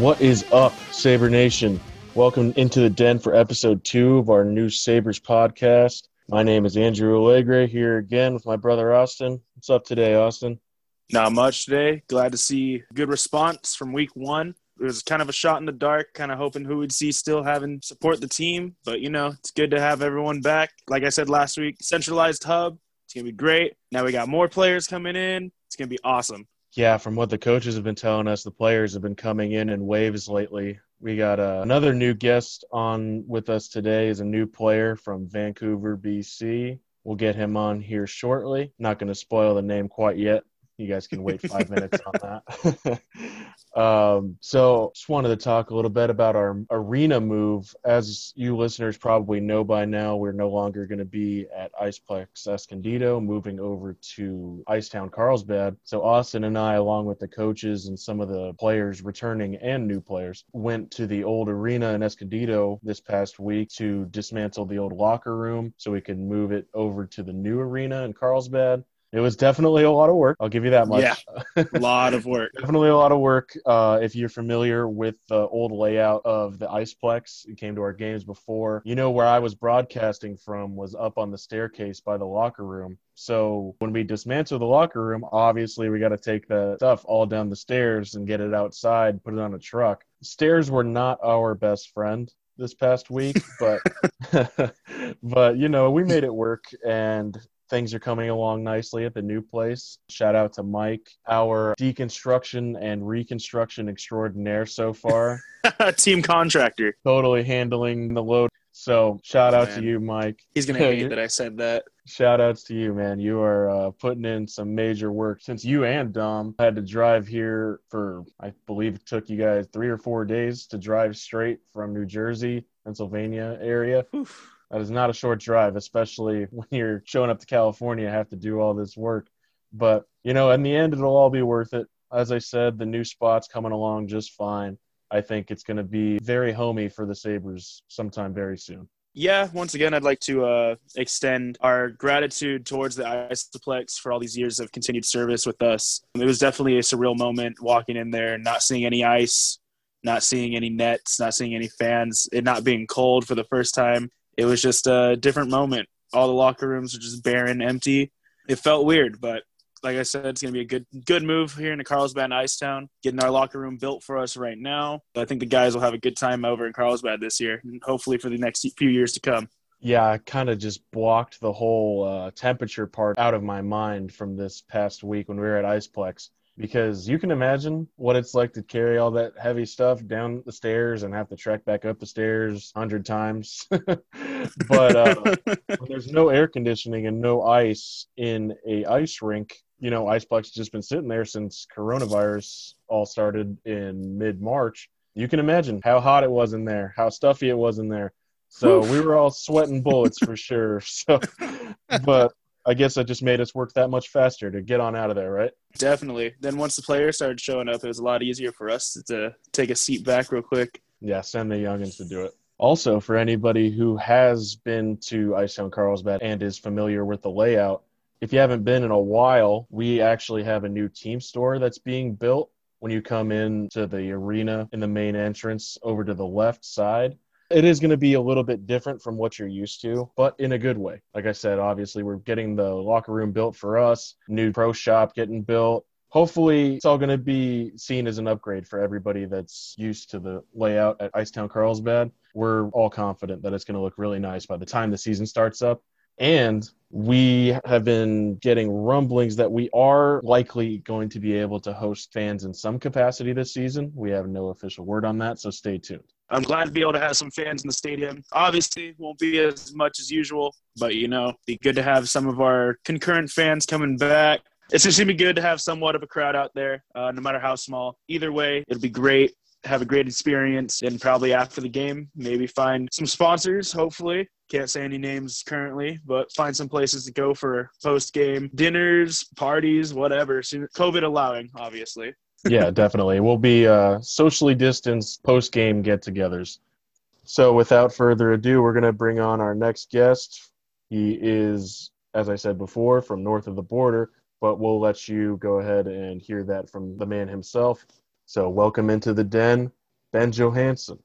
What is up, Sabre Nation? Welcome into the den for episode two of our new Sabres podcast. My name is Andrew Allegre here again with my brother Austin. What's up today, Austin? Not much today. Glad to see good response from week one. It was kind of a shot in the dark, kind of hoping who we'd see still having support the team. But, you know, it's good to have everyone back. Like I said last week, centralized hub. It's going to be great. Now we got more players coming in. It's going to be awesome. Yeah, from what the coaches have been telling us, the players have been coming in in waves lately. We got uh, another new guest on with us today is a new player from Vancouver, BC. We'll get him on here shortly. Not going to spoil the name quite yet. You guys can wait five minutes on that. um, so, just wanted to talk a little bit about our arena move. As you listeners probably know by now, we're no longer going to be at Iceplex Escondido, moving over to Icetown Carlsbad. So, Austin and I, along with the coaches and some of the players returning and new players, went to the old arena in Escondido this past week to dismantle the old locker room so we could move it over to the new arena in Carlsbad it was definitely a lot of work. I'll give you that much. Yeah, a lot of work. definitely a lot of work. Uh, if you're familiar with the old layout of the Iceplex, you came to our games before. You know where I was broadcasting from was up on the staircase by the locker room. So when we dismantle the locker room, obviously we got to take the stuff all down the stairs and get it outside, put it on a truck. Stairs were not our best friend this past week, but but you know we made it work and things are coming along nicely at the new place. Shout out to Mike, our deconstruction and reconstruction extraordinaire so far. Team contractor. Totally handling the load. So shout out Man. to you, Mike. He's going to hate that I said that. Shout outs to you, man. You are uh, putting in some major work since you and Dom had to drive here for, I believe it took you guys three or four days to drive straight from New Jersey, Pennsylvania area. Oof. That is not a short drive, especially when you're showing up to California, have to do all this work. But, you know, in the end, it'll all be worth it. As I said, the new spot's coming along just fine. I think it's going to be very homey for the Sabres sometime very soon. Yeah, once again, I'd like to uh, extend our gratitude towards the Iceplex for all these years of continued service with us. It was definitely a surreal moment walking in there, not seeing any ice, not seeing any nets, not seeing any fans, it not being cold for the first time it was just a different moment. All the locker rooms were just barren, empty. It felt weird, but like I said, it's going to be a good good move here in Carlsbad and Icetown. Getting our locker room built for us right now. I think the guys will have a good time over in Carlsbad this year, and hopefully for the next few years to come. Yeah, I kind of just blocked the whole uh, temperature part out of my mind from this past week when we were at Iceplex because you can imagine what it's like to carry all that heavy stuff down the stairs and have to trek back up the stairs a hundred times. but uh, when there's no air conditioning and no ice in a ice rink, you know, Iceplex has just been sitting there since coronavirus all started in mid March. You can imagine how hot it was in there, how stuffy it was in there. So Oof. we were all sweating bullets for sure. So, but I guess that just made us work that much faster to get on out of there, right? Definitely. Then once the players started showing up, it was a lot easier for us to take a seat back real quick. Yeah, send the youngins to do it. Also, for anybody who has been to Icetown Carlsbad and is familiar with the layout, if you haven't been in a while, we actually have a new team store that's being built when you come in to the arena in the main entrance over to the left side. It is going to be a little bit different from what you're used to, but in a good way. Like I said, obviously, we're getting the locker room built for us, new pro shop getting built. Hopefully, it's all going to be seen as an upgrade for everybody that's used to the layout at Icetown Carlsbad. We're all confident that it's going to look really nice by the time the season starts up. And we have been getting rumblings that we are likely going to be able to host fans in some capacity this season. We have no official word on that, so stay tuned. I'm glad to be able to have some fans in the stadium. Obviously, won't be as much as usual, but you know, be good to have some of our concurrent fans coming back. It's just gonna be good to have somewhat of a crowd out there, uh, no matter how small. Either way, it'll be great. Have a great experience, and probably after the game, maybe find some sponsors. Hopefully, can't say any names currently, but find some places to go for post game dinners, parties, whatever. COVID allowing, obviously yeah, definitely. We'll be uh, socially distanced post game get togethers. So, without further ado, we're going to bring on our next guest. He is, as I said before, from north of the border, but we'll let you go ahead and hear that from the man himself. So, welcome into the den, Ben Johansson.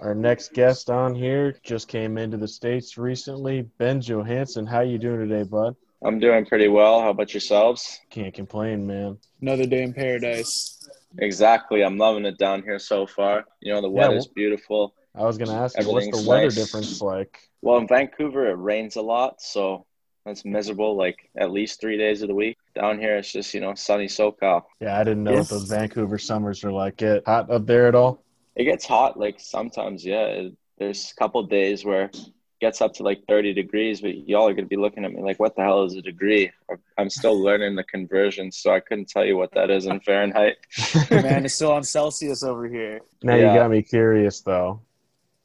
Our next guest on here just came into the states recently. Ben Johansson, how you doing today, bud? I'm doing pretty well. How about yourselves? Can't complain, man. Another day in paradise. Exactly. I'm loving it down here so far. You know, the Yeah, weather's beautiful. I was gonna ask you, what's the weather nice. difference like? Well, in Vancouver, it rains a lot, so that's miserable. Like at least three days of the week. Down here, it's just you know sunny SoCal. Yeah, I didn't know Yeah. what those Vancouver summers are like. Get hot up there at all? It gets hot. Like sometimes, yeah. It, there's a couple days where it gets up to like 30 degrees, but y'all are gonna be looking at me like, "What the hell is a degree?" I'm still learning the conversion, so I couldn't tell you what that is in Fahrenheit. Man, it's still on Celsius over here. Now Yeah. you got me curious though.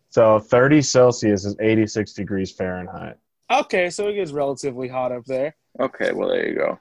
So 30 Celsius is 86 degrees Fahrenheit. Okay, so it gets relatively hot up there. Okay, well there you go.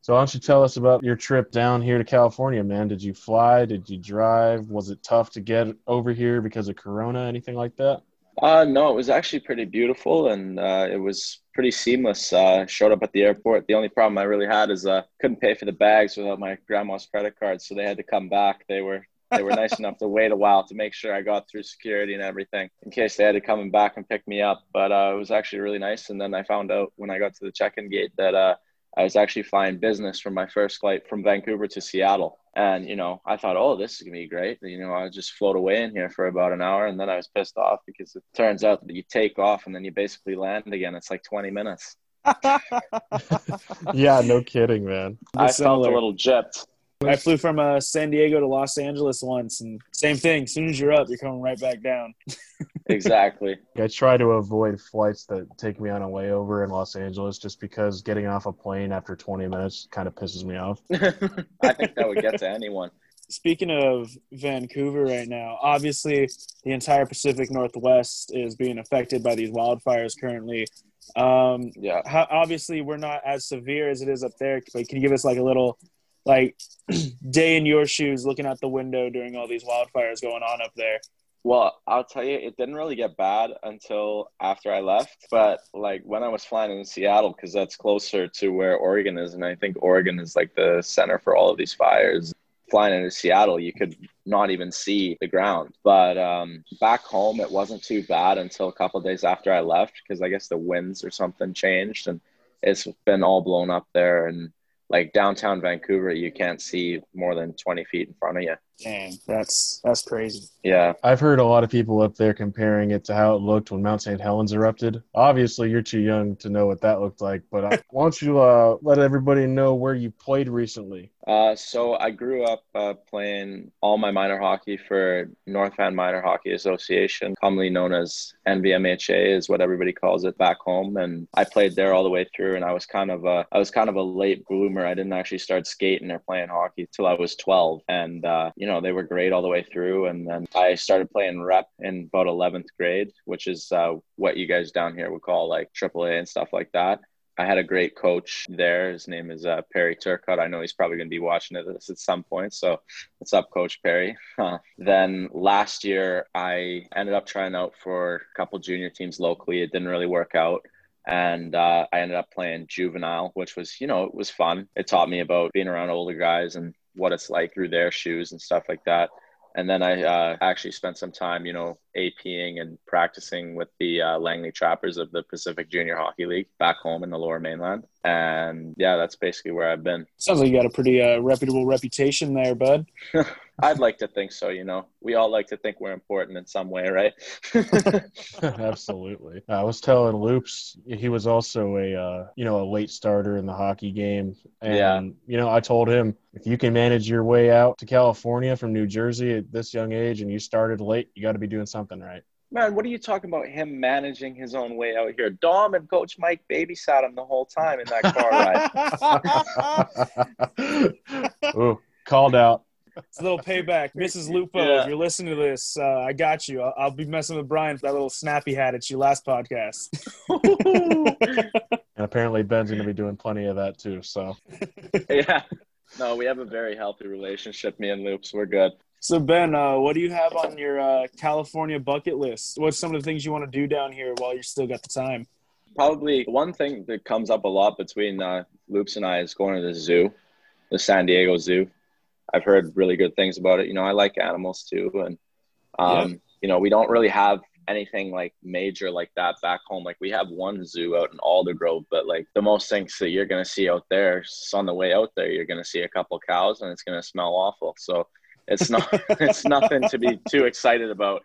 So why don't you tell us about your trip down here to California, man? Did you fly? Did you drive? Was it tough to get over here because of Corona? Anything like that? Uh, no, it was actually pretty beautiful and uh, it was pretty seamless. Uh, showed up at the airport. The only problem I really had is uh, couldn't pay for the bags without my grandma's credit card, so they had to come back. They were they were nice enough to wait a while to make sure I got through security and everything in case they had to come back and pick me up. But uh, it was actually really nice. And then I found out when I got to the check-in gate that uh, I was actually flying business from my first flight from Vancouver to Seattle. And, you know, I thought, oh, this is going to be great. You know, I'll just float away in here for about an hour. And then I was pissed off because it turns out that you take off and then you basically land again. It's like 20 minutes. yeah, no kidding, man. I felt a little gypped. I flew from uh, San Diego to Los Angeles once, and same thing. As soon as you're up, you're coming right back down. Exactly. I try to avoid flights that take me on a layover in Los Angeles just because getting off a plane after 20 minutes kind of pisses me off. I think that would get to anyone. Speaking of Vancouver right now, obviously the entire Pacific Northwest is being affected by these wildfires currently. Um, Yeah. how, obviously, we're not as severe as it is up there. But can you give us like a little, like, day in your shoes, looking out the window during all these wildfires going on up there? Well, I'll tell you, it didn't really get bad until after I left. But like when I was flying in Seattle, because that's closer to where Oregon is, and I think Oregon is like the center for all of these fires. Flying into Seattle, you could not even see the ground. But um, back home, it wasn't too bad until a couple days after I left, because I guess the winds or something changed, and it's been all blown up there. And like downtown Vancouver, you can't see more than 20 feet in front of you. Dang, that's that's crazy. Yeah. I've heard a lot of people up there comparing it to how it looked when Mount St. Helens erupted. Obviously, you're too young to know what that looked like, but I, why don't you uh, let everybody know where you played recently? Uh, so I grew up uh, playing all my minor hockey for North Van Minor Hockey Association, commonly known as NVMHA, is what everybody calls it back home. And I played there all the way through. And I was kind of a, I was kind of a late bloomer. I didn't actually start skating or playing hockey till I was 12. And uh, you know they were great all the way through. And then I started playing rep in about 11th grade, which is uh, what you guys down here would call like AAA and stuff like that. I had a great coach there. His name is uh, Perry Turcotte. I know he's probably going to be watching this at some point. So, what's up, Coach Perry? Huh. Then last year, I ended up trying out for a couple junior teams locally. It didn't really work out. And uh, I ended up playing juvenile, which was, you know, it was fun. It taught me about being around older guys and what it's like through their shoes and stuff like that. And then I uh, actually spent some time, you know, APing and practicing with the uh, Langley Trappers of the Pacific Junior Hockey League back home in the lower mainland. And yeah, that's basically where I've been. Sounds like you got a pretty uh, reputable reputation there, bud. I'd like to think so, you know. We all like to think we're important in some way, right? Absolutely. I was telling Loops he was also a uh, you know a late starter in the hockey game, and Yeah. you know I told him if you can manage your way out to California from New Jersey at this young age and you started late, you got to be doing something right. Man, what are you talking about him managing his own way out here? Dom and Coach Mike babysat him the whole time in that car ride. Ooh, called out. It's a little payback. Mrs. Lupo, Yeah. if you're listening to this, uh, I got you. I'll, I'll be messing with Brian for that little snap he had at you last podcast. And apparently Ben's going to be doing plenty of that too. So yeah. No, we have a very healthy relationship, me and Loops. We're good. So, Ben, uh, what do you have on your uh, California bucket list? What's some of the things you want to do down here while you're still got the time? Probably one thing that comes up a lot between uh, Loops and I is going to the zoo, the San Diego Zoo. I've heard really good things about it. You know, I like animals too, and Um, yeah. You know, we don't really have anything like major like that back home. Like we have one zoo out in Aldergrove, but like the most things that you're gonna see out there, on the way out there, you're gonna see a couple cows and it's gonna smell awful. So it's not it's nothing to be too excited about.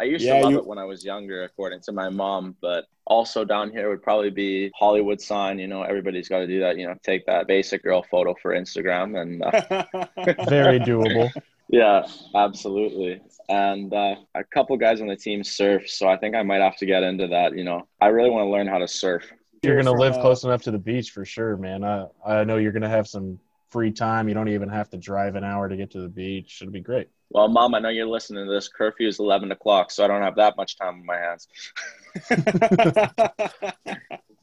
I used yeah, to love you... it when I was younger, according to my mom, but also down here would probably be Hollywood sign. You know, everybody's got to do that. You know, take that basic girl photo for Instagram, and uh... very doable. Yeah, absolutely. And uh, a couple guys on the team surf, so I think I might have to get into that. You know, I really want to learn how to surf. You're gonna live close enough to the beach for sure, man. I I know you're gonna have some free time. You don't even have to drive an hour to get to the beach. It'll be great. Well, mom, I know you're listening to this. Curfew is 11 o'clock, so I don't have that much time on my hands.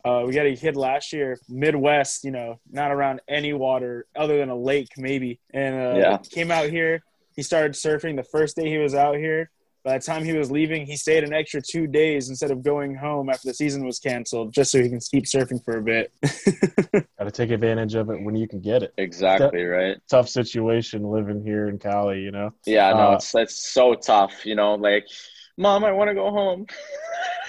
uh, we got a kid last year, Midwest, you know, not around any water other than a lake, maybe. And uh, yeah. came out here. He started surfing the first day he was out here. By the time he was leaving, he stayed an extra two days instead of going home after the season was canceled, just so he can keep surfing for a bit. Got to take advantage of it when you can get it. Exactly right. Tough situation living here in Cali, you know. Yeah, no, uh, it's it's so tough. You know, like, mom, I want to go home.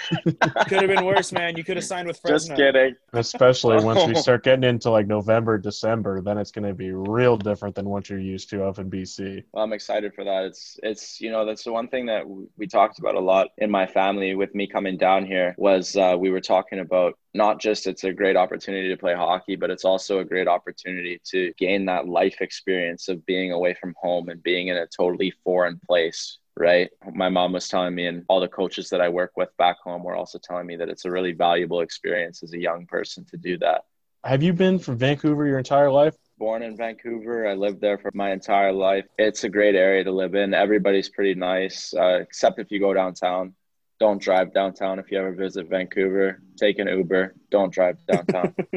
could have been worse, man. You could have signed with Fresno. Just kidding. Especially once we start getting into like November, December, then it's going to be real different than what you're used to up in BC. Well, I'm excited for that. It's it's you know that's the one thing that we talked about a lot in my family with me coming down here was uh, we were talking about not just it's a great opportunity to play hockey, but it's also a great opportunity to gain that life experience of being away from home and being in a totally foreign place right? My mom was telling me, and all the coaches that I work with back home were also telling me that it's a really valuable experience as a young person to do that. Have you been from Vancouver your entire life? Born in Vancouver. I lived there for my entire life. It's a great area to live in. Everybody's pretty nice, uh, except if you go downtown. Don't drive downtown if you ever visit Vancouver. Take an Uber. Don't drive downtown.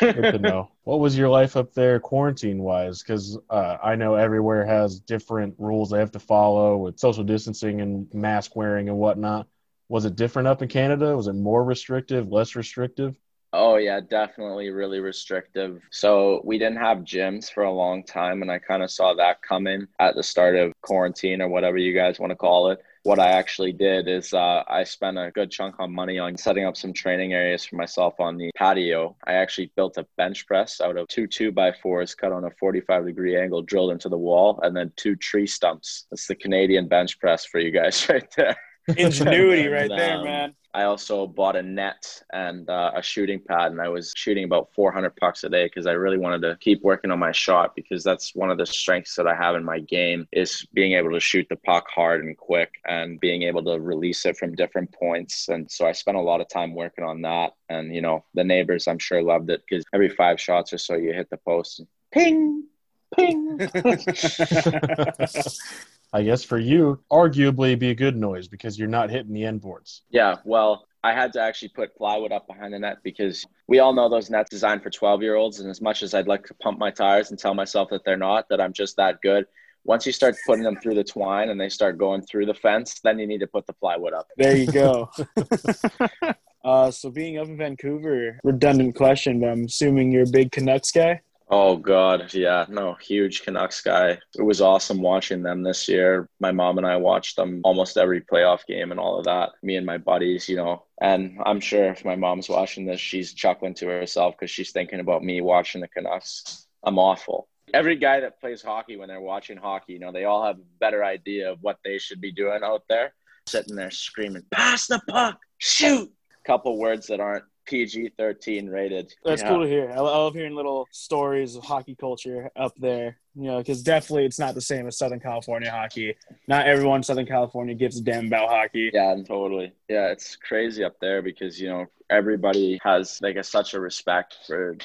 Good to know. What was your life up there quarantine wise? Because uh, I know everywhere has different rules they have to follow with social distancing and mask wearing and whatnot. Was it different up in Canada? Was it more restrictive, less restrictive? Oh yeah, definitely really restrictive. So we didn't have gyms for a long time and I kind of saw that coming at the start of quarantine or whatever you guys want to call it what I actually did is uh, I spent a good chunk of money on setting up some training areas for myself on the patio. I actually built a bench press out of two two by fours cut on a 45 degree angle drilled into the wall and then two tree stumps. That's the Canadian bench press for you guys right there. Ingenuity and, right there, um, man. I also bought a net and uh, a shooting pad, and I was shooting about 400 pucks a day because I really wanted to keep working on my shot because that's one of the strengths that I have in my game is being able to shoot the puck hard and quick and being able to release it from different points. And so I spent a lot of time working on that. And you know, the neighbors, I'm sure, loved it because every five shots or so, you hit the post, and ping, ping. I guess for you, arguably be a good noise because you're not hitting the end boards. Yeah, well, I had to actually put plywood up behind the net because we all know those nets designed for 12 year olds. And as much as I'd like to pump my tires and tell myself that they're not, that I'm just that good, once you start putting them through the twine and they start going through the fence, then you need to put the plywood up. There you go. uh, so being up in Vancouver, redundant question, but I'm assuming you're a big Canucks guy. Oh God, yeah, no, huge Canucks guy. It was awesome watching them this year. My mom and I watched them almost every playoff game and all of that. Me and my buddies, you know. And I'm sure if my mom's watching this, she's chuckling to herself because she's thinking about me watching the Canucks. I'm awful. Every guy that plays hockey when they're watching hockey, you know, they all have a better idea of what they should be doing out there. Sitting there screaming, "Pass the puck, shoot!" Couple words that aren't PG 13 rated. That's cool to hear. I love hearing little stories of hockey culture up there, you know, because definitely it's not the same as Southern California hockey. Not everyone in Southern California gives a damn about hockey. Yeah, totally. Yeah, it's crazy up there because, you know, everybody has like a, such a respect for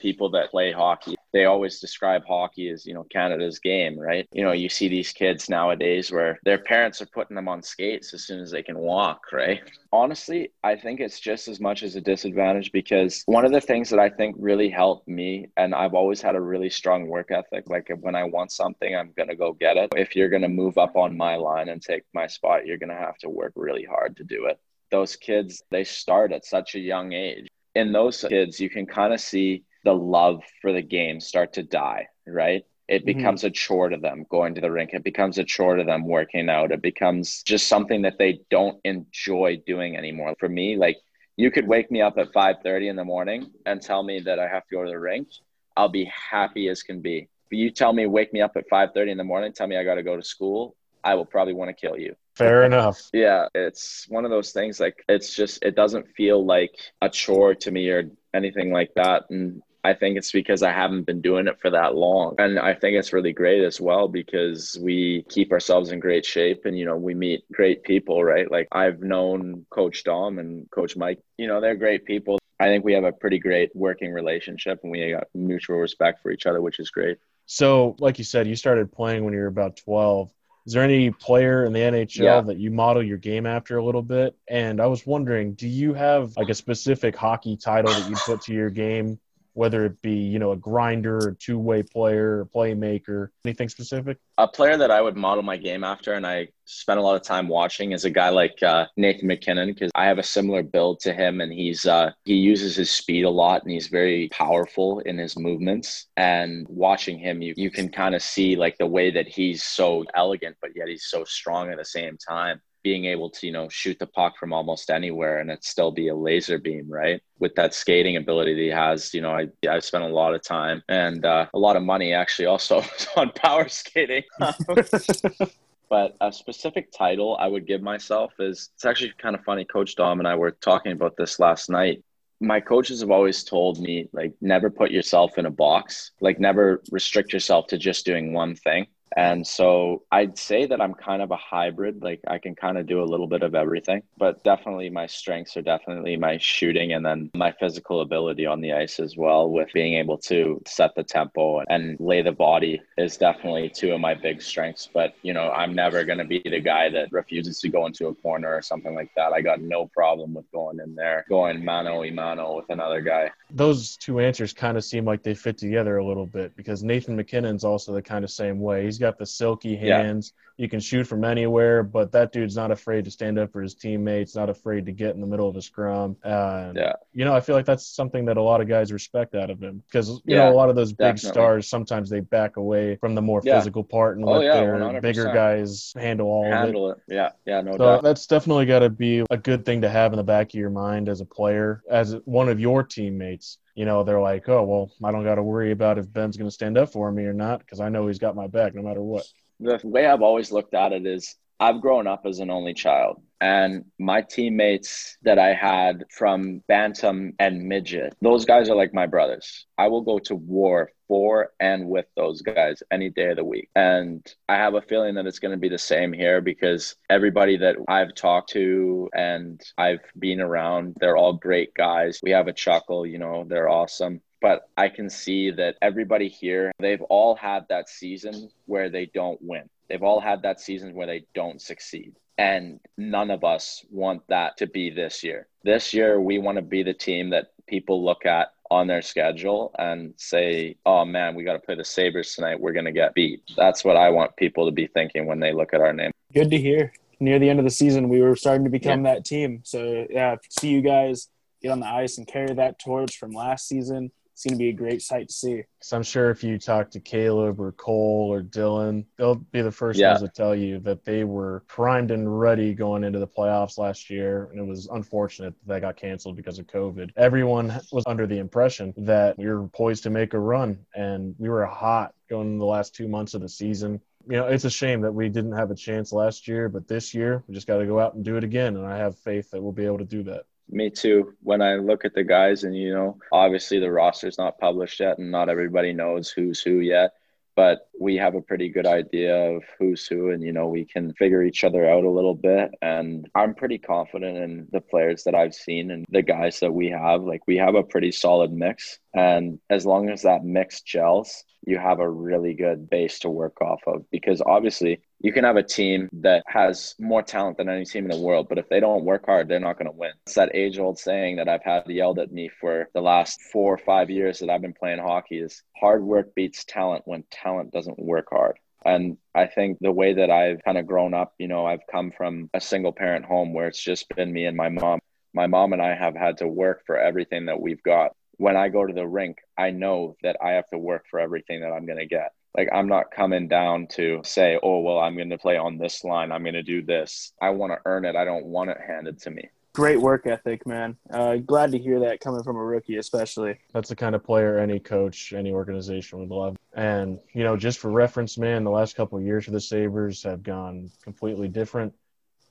people that play hockey they always describe hockey as you know canada's game right? You know you see these kids nowadays where their parents are putting them on skates as soon as they can walk right? Honestly i think it's just as much as a disadvantage because one of the things that i think really helped me and i've always had a really strong work ethic like when i want something i'm to go get it. If you're to move up on my line and take my spot you're to have to work really hard to do it. Those kids they start at such a young age. In those kids you can kind of see the love for the game start to die, right? It Mhm. becomes a chore to them going to the rink. It becomes a chore to them working out. It becomes just something that they don't enjoy doing anymore. For me, like you could wake me up at 5:30 in the morning and tell me that I have to go to the rink. I'll be happy as can be. But you tell me wake me up at 5:30 in the morning, tell me I got to go to school, I will probably want to kill you. Fair enough. Yeah, it's one of those things like it's just it doesn't feel like a chore to me or anything like that and I think it's because I haven't been doing it for that long. And I think it's really great as well because we keep ourselves in great shape and, you know, we meet great people, right? Like I've known Coach Dom and Coach Mike, you know, they're great people. I think we have a pretty great working relationship and we got mutual respect for each other, which is great. So, like you said, you started playing when you were about 12. Is there any player in the NHL Yeah. that you model your game after a little bit? And I was wondering, do you have like a specific hockey title that you put to your game, whether it be, you know, a grinder, a two way player, a playmaker, anything specific? a player that I would model my game after, and I spent a lot of time watching, is a guy like uh, Nathan MacKinnon because I have a similar build to him, and he's uh, he uses his speed a lot, and he's very powerful in his movements. And watching him, you you can kind of see like the way that he's so elegant, but yet he's so strong at the same time. Being able to, you know, shoot the puck from almost anywhere and it still be a laser beam, right? With that skating ability that he has, you know, I I've spent a lot of time and uh, a lot of money actually also on power skating. but a specific title I would give myself is it's actually kind of funny. Coach Dom and I were talking about this last night. My coaches have always told me, like, never put yourself in a box, like, never restrict yourself to just doing one thing. And so I'd say that I'm kind of a hybrid. Like I can kind of do a little bit of everything, but definitely my strengths are definitely my shooting and then my physical ability on the ice as well with being able to set the tempo and lay the body is definitely two of my big strengths. But, you know, I'm never going to be the guy that refuses to go into a corner or something like that. I got no problem with going in there, going mano a mano with another guy. Those two answers kind of seem like they fit together a little bit because Nathan MacKinnon's also the kind of same way. He's got the silky Yeah. hands. You can shoot from anywhere, but that dude's not afraid to stand up for his teammates, not afraid to get in the middle of a scrum. Uh, Yeah. You know, I feel like that's something that a lot of guys respect out of him because, you Yeah, know, a lot of those big definitely. stars, sometimes they back away from the more Yeah. physical part and Oh, let yeah, their 100%. bigger guys handle all of it. Handle it. Yeah. Yeah. No So doubt. that's definitely got to be a good thing to have in the back of your mind as a player, as one of your teammates. You know, they're like, oh, well, I don't got to worry about if Ben's going to stand up for me or not because I know he's got my back no matter what. the way I've always looked at it is I've grown up as an only child, and my teammates that I had from Bantam and Midget, those guys are like my brothers. I will go to war for and with those guys any day of the week. And I have a feeling that it's going to be the same here because everybody that I've talked to and I've been around, they're all great guys. We have a chuckle, you know, they're awesome but I can see that everybody here, they've all had that season where they don't win. They've all had that season where they don't succeed. And none of us want that to be this year. This year, we want to be the team that people look at on their schedule and say, oh man, we got to play the Sabres tonight. We're going to get beat. That's what I want people to be thinking when they look at our name. Good to hear. Near the end of the season, we were starting to become that team. So yeah, see you guys get on the ice and carry that torch from last season. It's going to be a great sight to see. So I'm sure if you talk to Caleb or Cole or Dylan, they'll be the first Yeah. ones to tell you that they were primed and ready going into the playoffs last year. And it was unfortunate that that got canceled because of COVID. Everyone was under the impression that we were poised to make a run, and we were hot going into the last two months of the season. You know, it's a shame that we didn't have a chance last year, but this year we just got to go out and do it again. And I have faith that we'll be able to do that. Me too. When I look at the guys, and you know, obviously the roster's not published yet, and not everybody knows who's who yet. But we have a pretty good idea of who's who, and you know, we can figure each other out a little bit. And I'm pretty confident in the players that I've seen and the guys that we have. Like, we have a pretty solid mix. And as long as that mix gels, you have a really good base to work off of. Because obviously, you can have a team that has more talent than any team in the world, but if they don't work hard, they're not going to win. It's that age old saying that I've had yelled at me for the last four or five years that I've been playing hockey is hard work beats talent when talent doesn't work hard. And I think the way that I've kind of grown up, you know, I've come from a single parent home where it's just been me and my mom. My mom and I have had to work for everything that we've got. When I go to the rink, I know that I have to work for everything that I'm going to get Like I'm not coming down to say, oh well, I'm going to play on this line. I'm going to do this. I want to earn it. I don't want it handed to me. Great work ethic, man. Uh, glad to hear that coming from a rookie, especially. That's the kind of player any coach, any organization would love. And you know, just for reference, man, the last couple of years for the Sabres have gone completely different.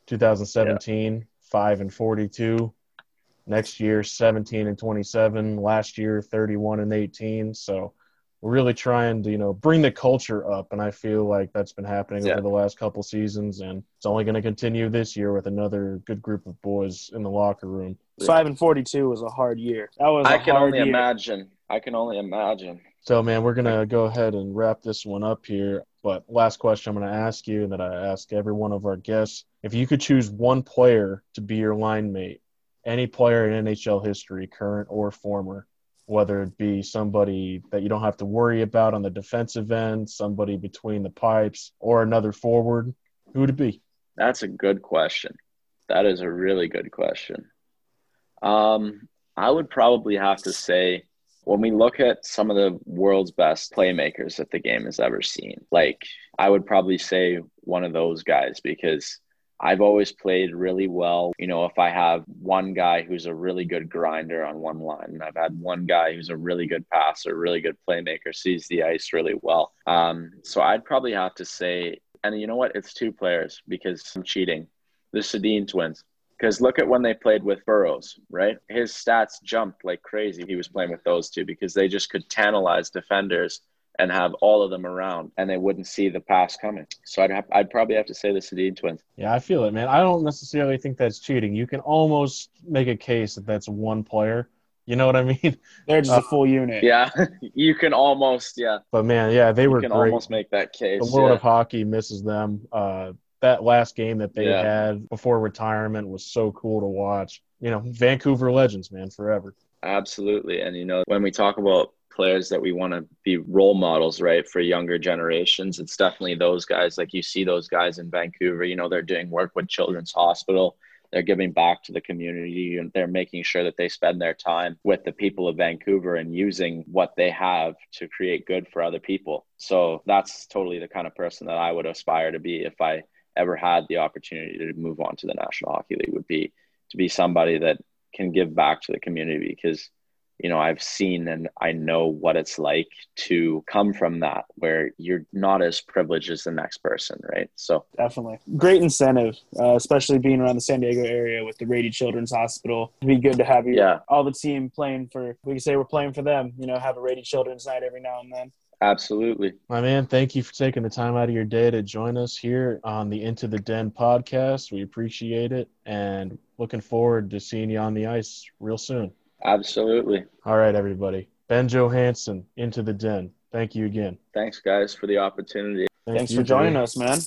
2017, yeah. five and 42. Next year, 17 and 27. Last year, 31 and 18. So we're really trying to you know bring the culture up and i feel like that's been happening yeah. over the last couple seasons and it's only going to continue this year with another good group of boys in the locker room five and 42 was a hard year that was i can only year. imagine i can only imagine so man we're going to go ahead and wrap this one up here but last question i'm going to ask you and that i ask every one of our guests if you could choose one player to be your line mate any player in nhl history current or former whether it be somebody that you don't have to worry about on the defensive end, somebody between the pipes, or another forward, who would it be? That's a good question. That is a really good question. Um, I would probably have to say when we look at some of the world's best playmakers that the game has ever seen, like I would probably say one of those guys because I've always played really well. You know, if I have one guy who's a really good grinder on one line, and I've had one guy who's a really good passer, really good playmaker, sees the ice really well. Um, so I'd probably have to say, and you know what? It's two players because I'm cheating. The Sedin twins. Because look at when they played with Burrows, right? His stats jumped like crazy. He was playing with those two because they just could tantalize defenders and have all of them around and they wouldn't see the pass coming. So I'd have, I'd probably have to say the Sedin twins. Yeah, I feel it, man. I don't necessarily think that's cheating. You can almost make a case that that's one player. You know what I mean? They're just uh, a full unit. Yeah, you can almost, yeah. But man, yeah, they you were can great. almost make that case. The world yeah. of hockey misses them. Uh, that last game that they yeah. had before retirement was so cool to watch. You know, Vancouver legends, man, forever. Absolutely. And, you know, when we talk about players that we want to be role models, right, for younger generations. It's definitely those guys. Like you see those guys in Vancouver, you know, they're doing work with Children's Hospital. They're giving back to the community and they're making sure that they spend their time with the people of Vancouver and using what they have to create good for other people. So that's totally the kind of person that I would aspire to be if I ever had the opportunity to move on to the National Hockey League would be to be somebody that can give back to the community because you know i've seen and i know what it's like to come from that where you're not as privileged as the next person right so definitely great incentive uh, especially being around the san diego area with the rady children's hospital it'd be good to have you yeah. all the team playing for we can say we're playing for them you know have a rady children's night every now and then Absolutely. My man, thank you for taking the time out of your day to join us here on the Into the Den podcast. We appreciate it and looking forward to seeing you on the ice real soon. Absolutely. All right, everybody. Ben Johansson, Into the Den. Thank you again. Thanks, guys, for the opportunity. Thank Thanks for joining us, man.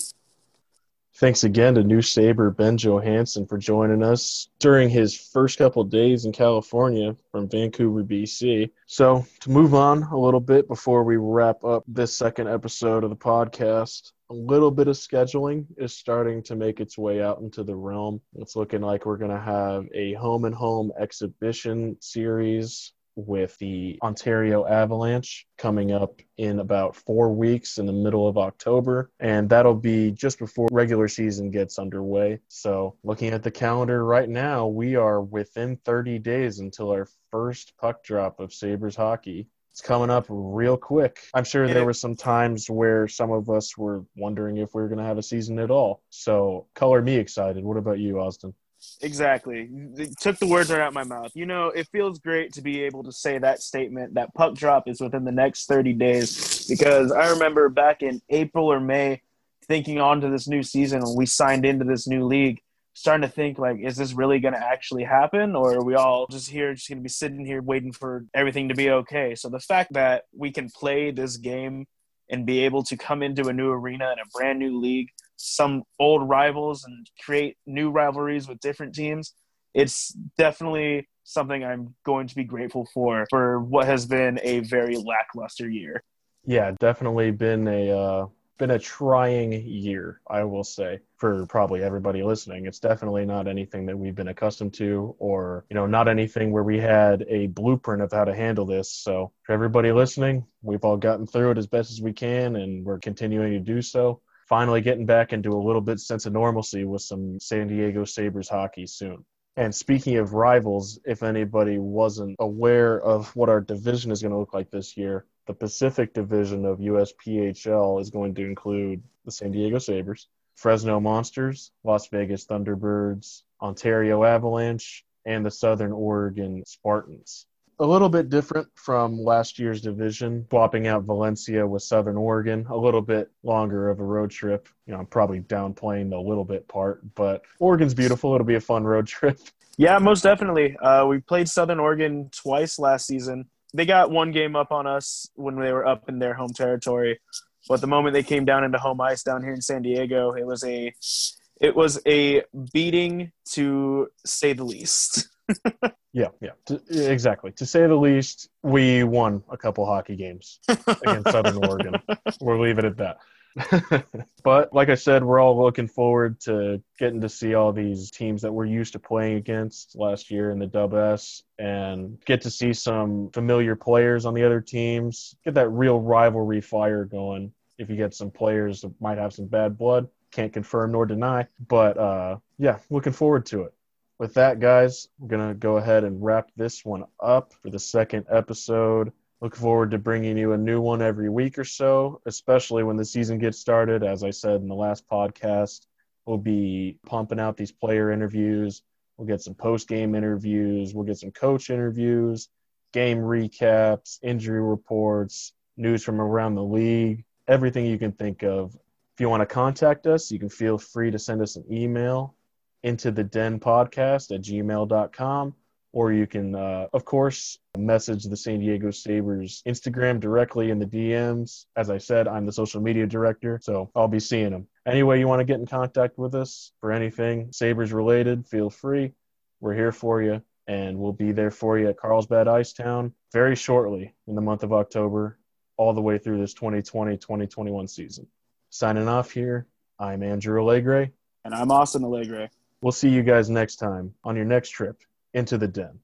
Thanks again to New Sabre Ben Johansson for joining us during his first couple days in California from Vancouver, BC. So, to move on a little bit before we wrap up this second episode of the podcast, a little bit of scheduling is starting to make its way out into the realm. It's looking like we're going to have a home and home exhibition series with the Ontario Avalanche coming up in about four weeks in the middle of October. And that'll be just before regular season gets underway. So, looking at the calendar right now, we are within 30 days until our first puck drop of Sabres hockey. It's coming up real quick. I'm sure there were some times where some of us were wondering if we were going to have a season at all. So, color me excited. What about you, Austin? Exactly. It took the words right out of my mouth. You know, it feels great to be able to say that statement that puck drop is within the next 30 days because I remember back in April or May thinking on to this new season when we signed into this new league starting to think like is this really going to actually happen? Or are we all just here just going to be sitting here waiting for everything to be okay? So the fact that we can play this game and be able to come into a new arena and a brand new league some old rivals and create new rivalries with different teams it's definitely something i'm going to be grateful for for what has been a very lackluster year. Yeah definitely been a uh been a trying year, I will say, for probably everybody listening. It's definitely not anything that we've been accustomed to or, you know, not anything where we had a blueprint of how to handle this. So, for everybody listening, we've all gotten through it as best as we can and we're continuing to do so. Finally getting back into a little bit sense of normalcy with some San Diego Sabres hockey soon. And speaking of rivals, if anybody wasn't aware of what our division is going to look like this year, the Pacific Division of USPHL is going to include the San Diego Sabres, Fresno Monsters, Las Vegas Thunderbirds, Ontario Avalanche, and the Southern Oregon Spartans. A little bit different from last year's division, swapping out Valencia with Southern Oregon, a little bit longer of a road trip. You know, I'm probably downplaying the little bit part, but Oregon's beautiful. It'll be a fun road trip. Yeah, most definitely. Uh, we played Southern Oregon twice last season they got one game up on us when they were up in their home territory. But the moment they came down into home ice down here in San Diego, it was a it was a beating to say the least. yeah, yeah, to, exactly. To say the least, we won a couple hockey games against Southern Oregon. We'll leave it at that. but like I said, we're all looking forward to getting to see all these teams that we're used to playing against last year in the Dub S and get to see some familiar players on the other teams, get that real rivalry fire going. If you get some players that might have some bad blood, can't confirm nor deny. But uh, yeah, looking forward to it. With that, guys, we're going to go ahead and wrap this one up for the second episode Look forward to bringing you a new one every week or so, especially when the season gets started. As I said in the last podcast, we'll be pumping out these player interviews. We'll get some post game interviews. We'll get some coach interviews, game recaps, injury reports, news from around the league, everything you can think of. If you want to contact us, you can feel free to send us an email into the den podcast at gmail.com or you can, uh, of course, message the San Diego Sabres Instagram directly in the DMs. As I said, I'm the social media director, so I'll be seeing them. anyway you want to get in contact with us for anything Sabres related, feel free. We're here for you, and we'll be there for you at Carlsbad Icetown very shortly in the month of October, all the way through this 2020 2021 season. Signing off here, I'm Andrew Allegre. And I'm Austin Allegre. We'll see you guys next time on your next trip into the den.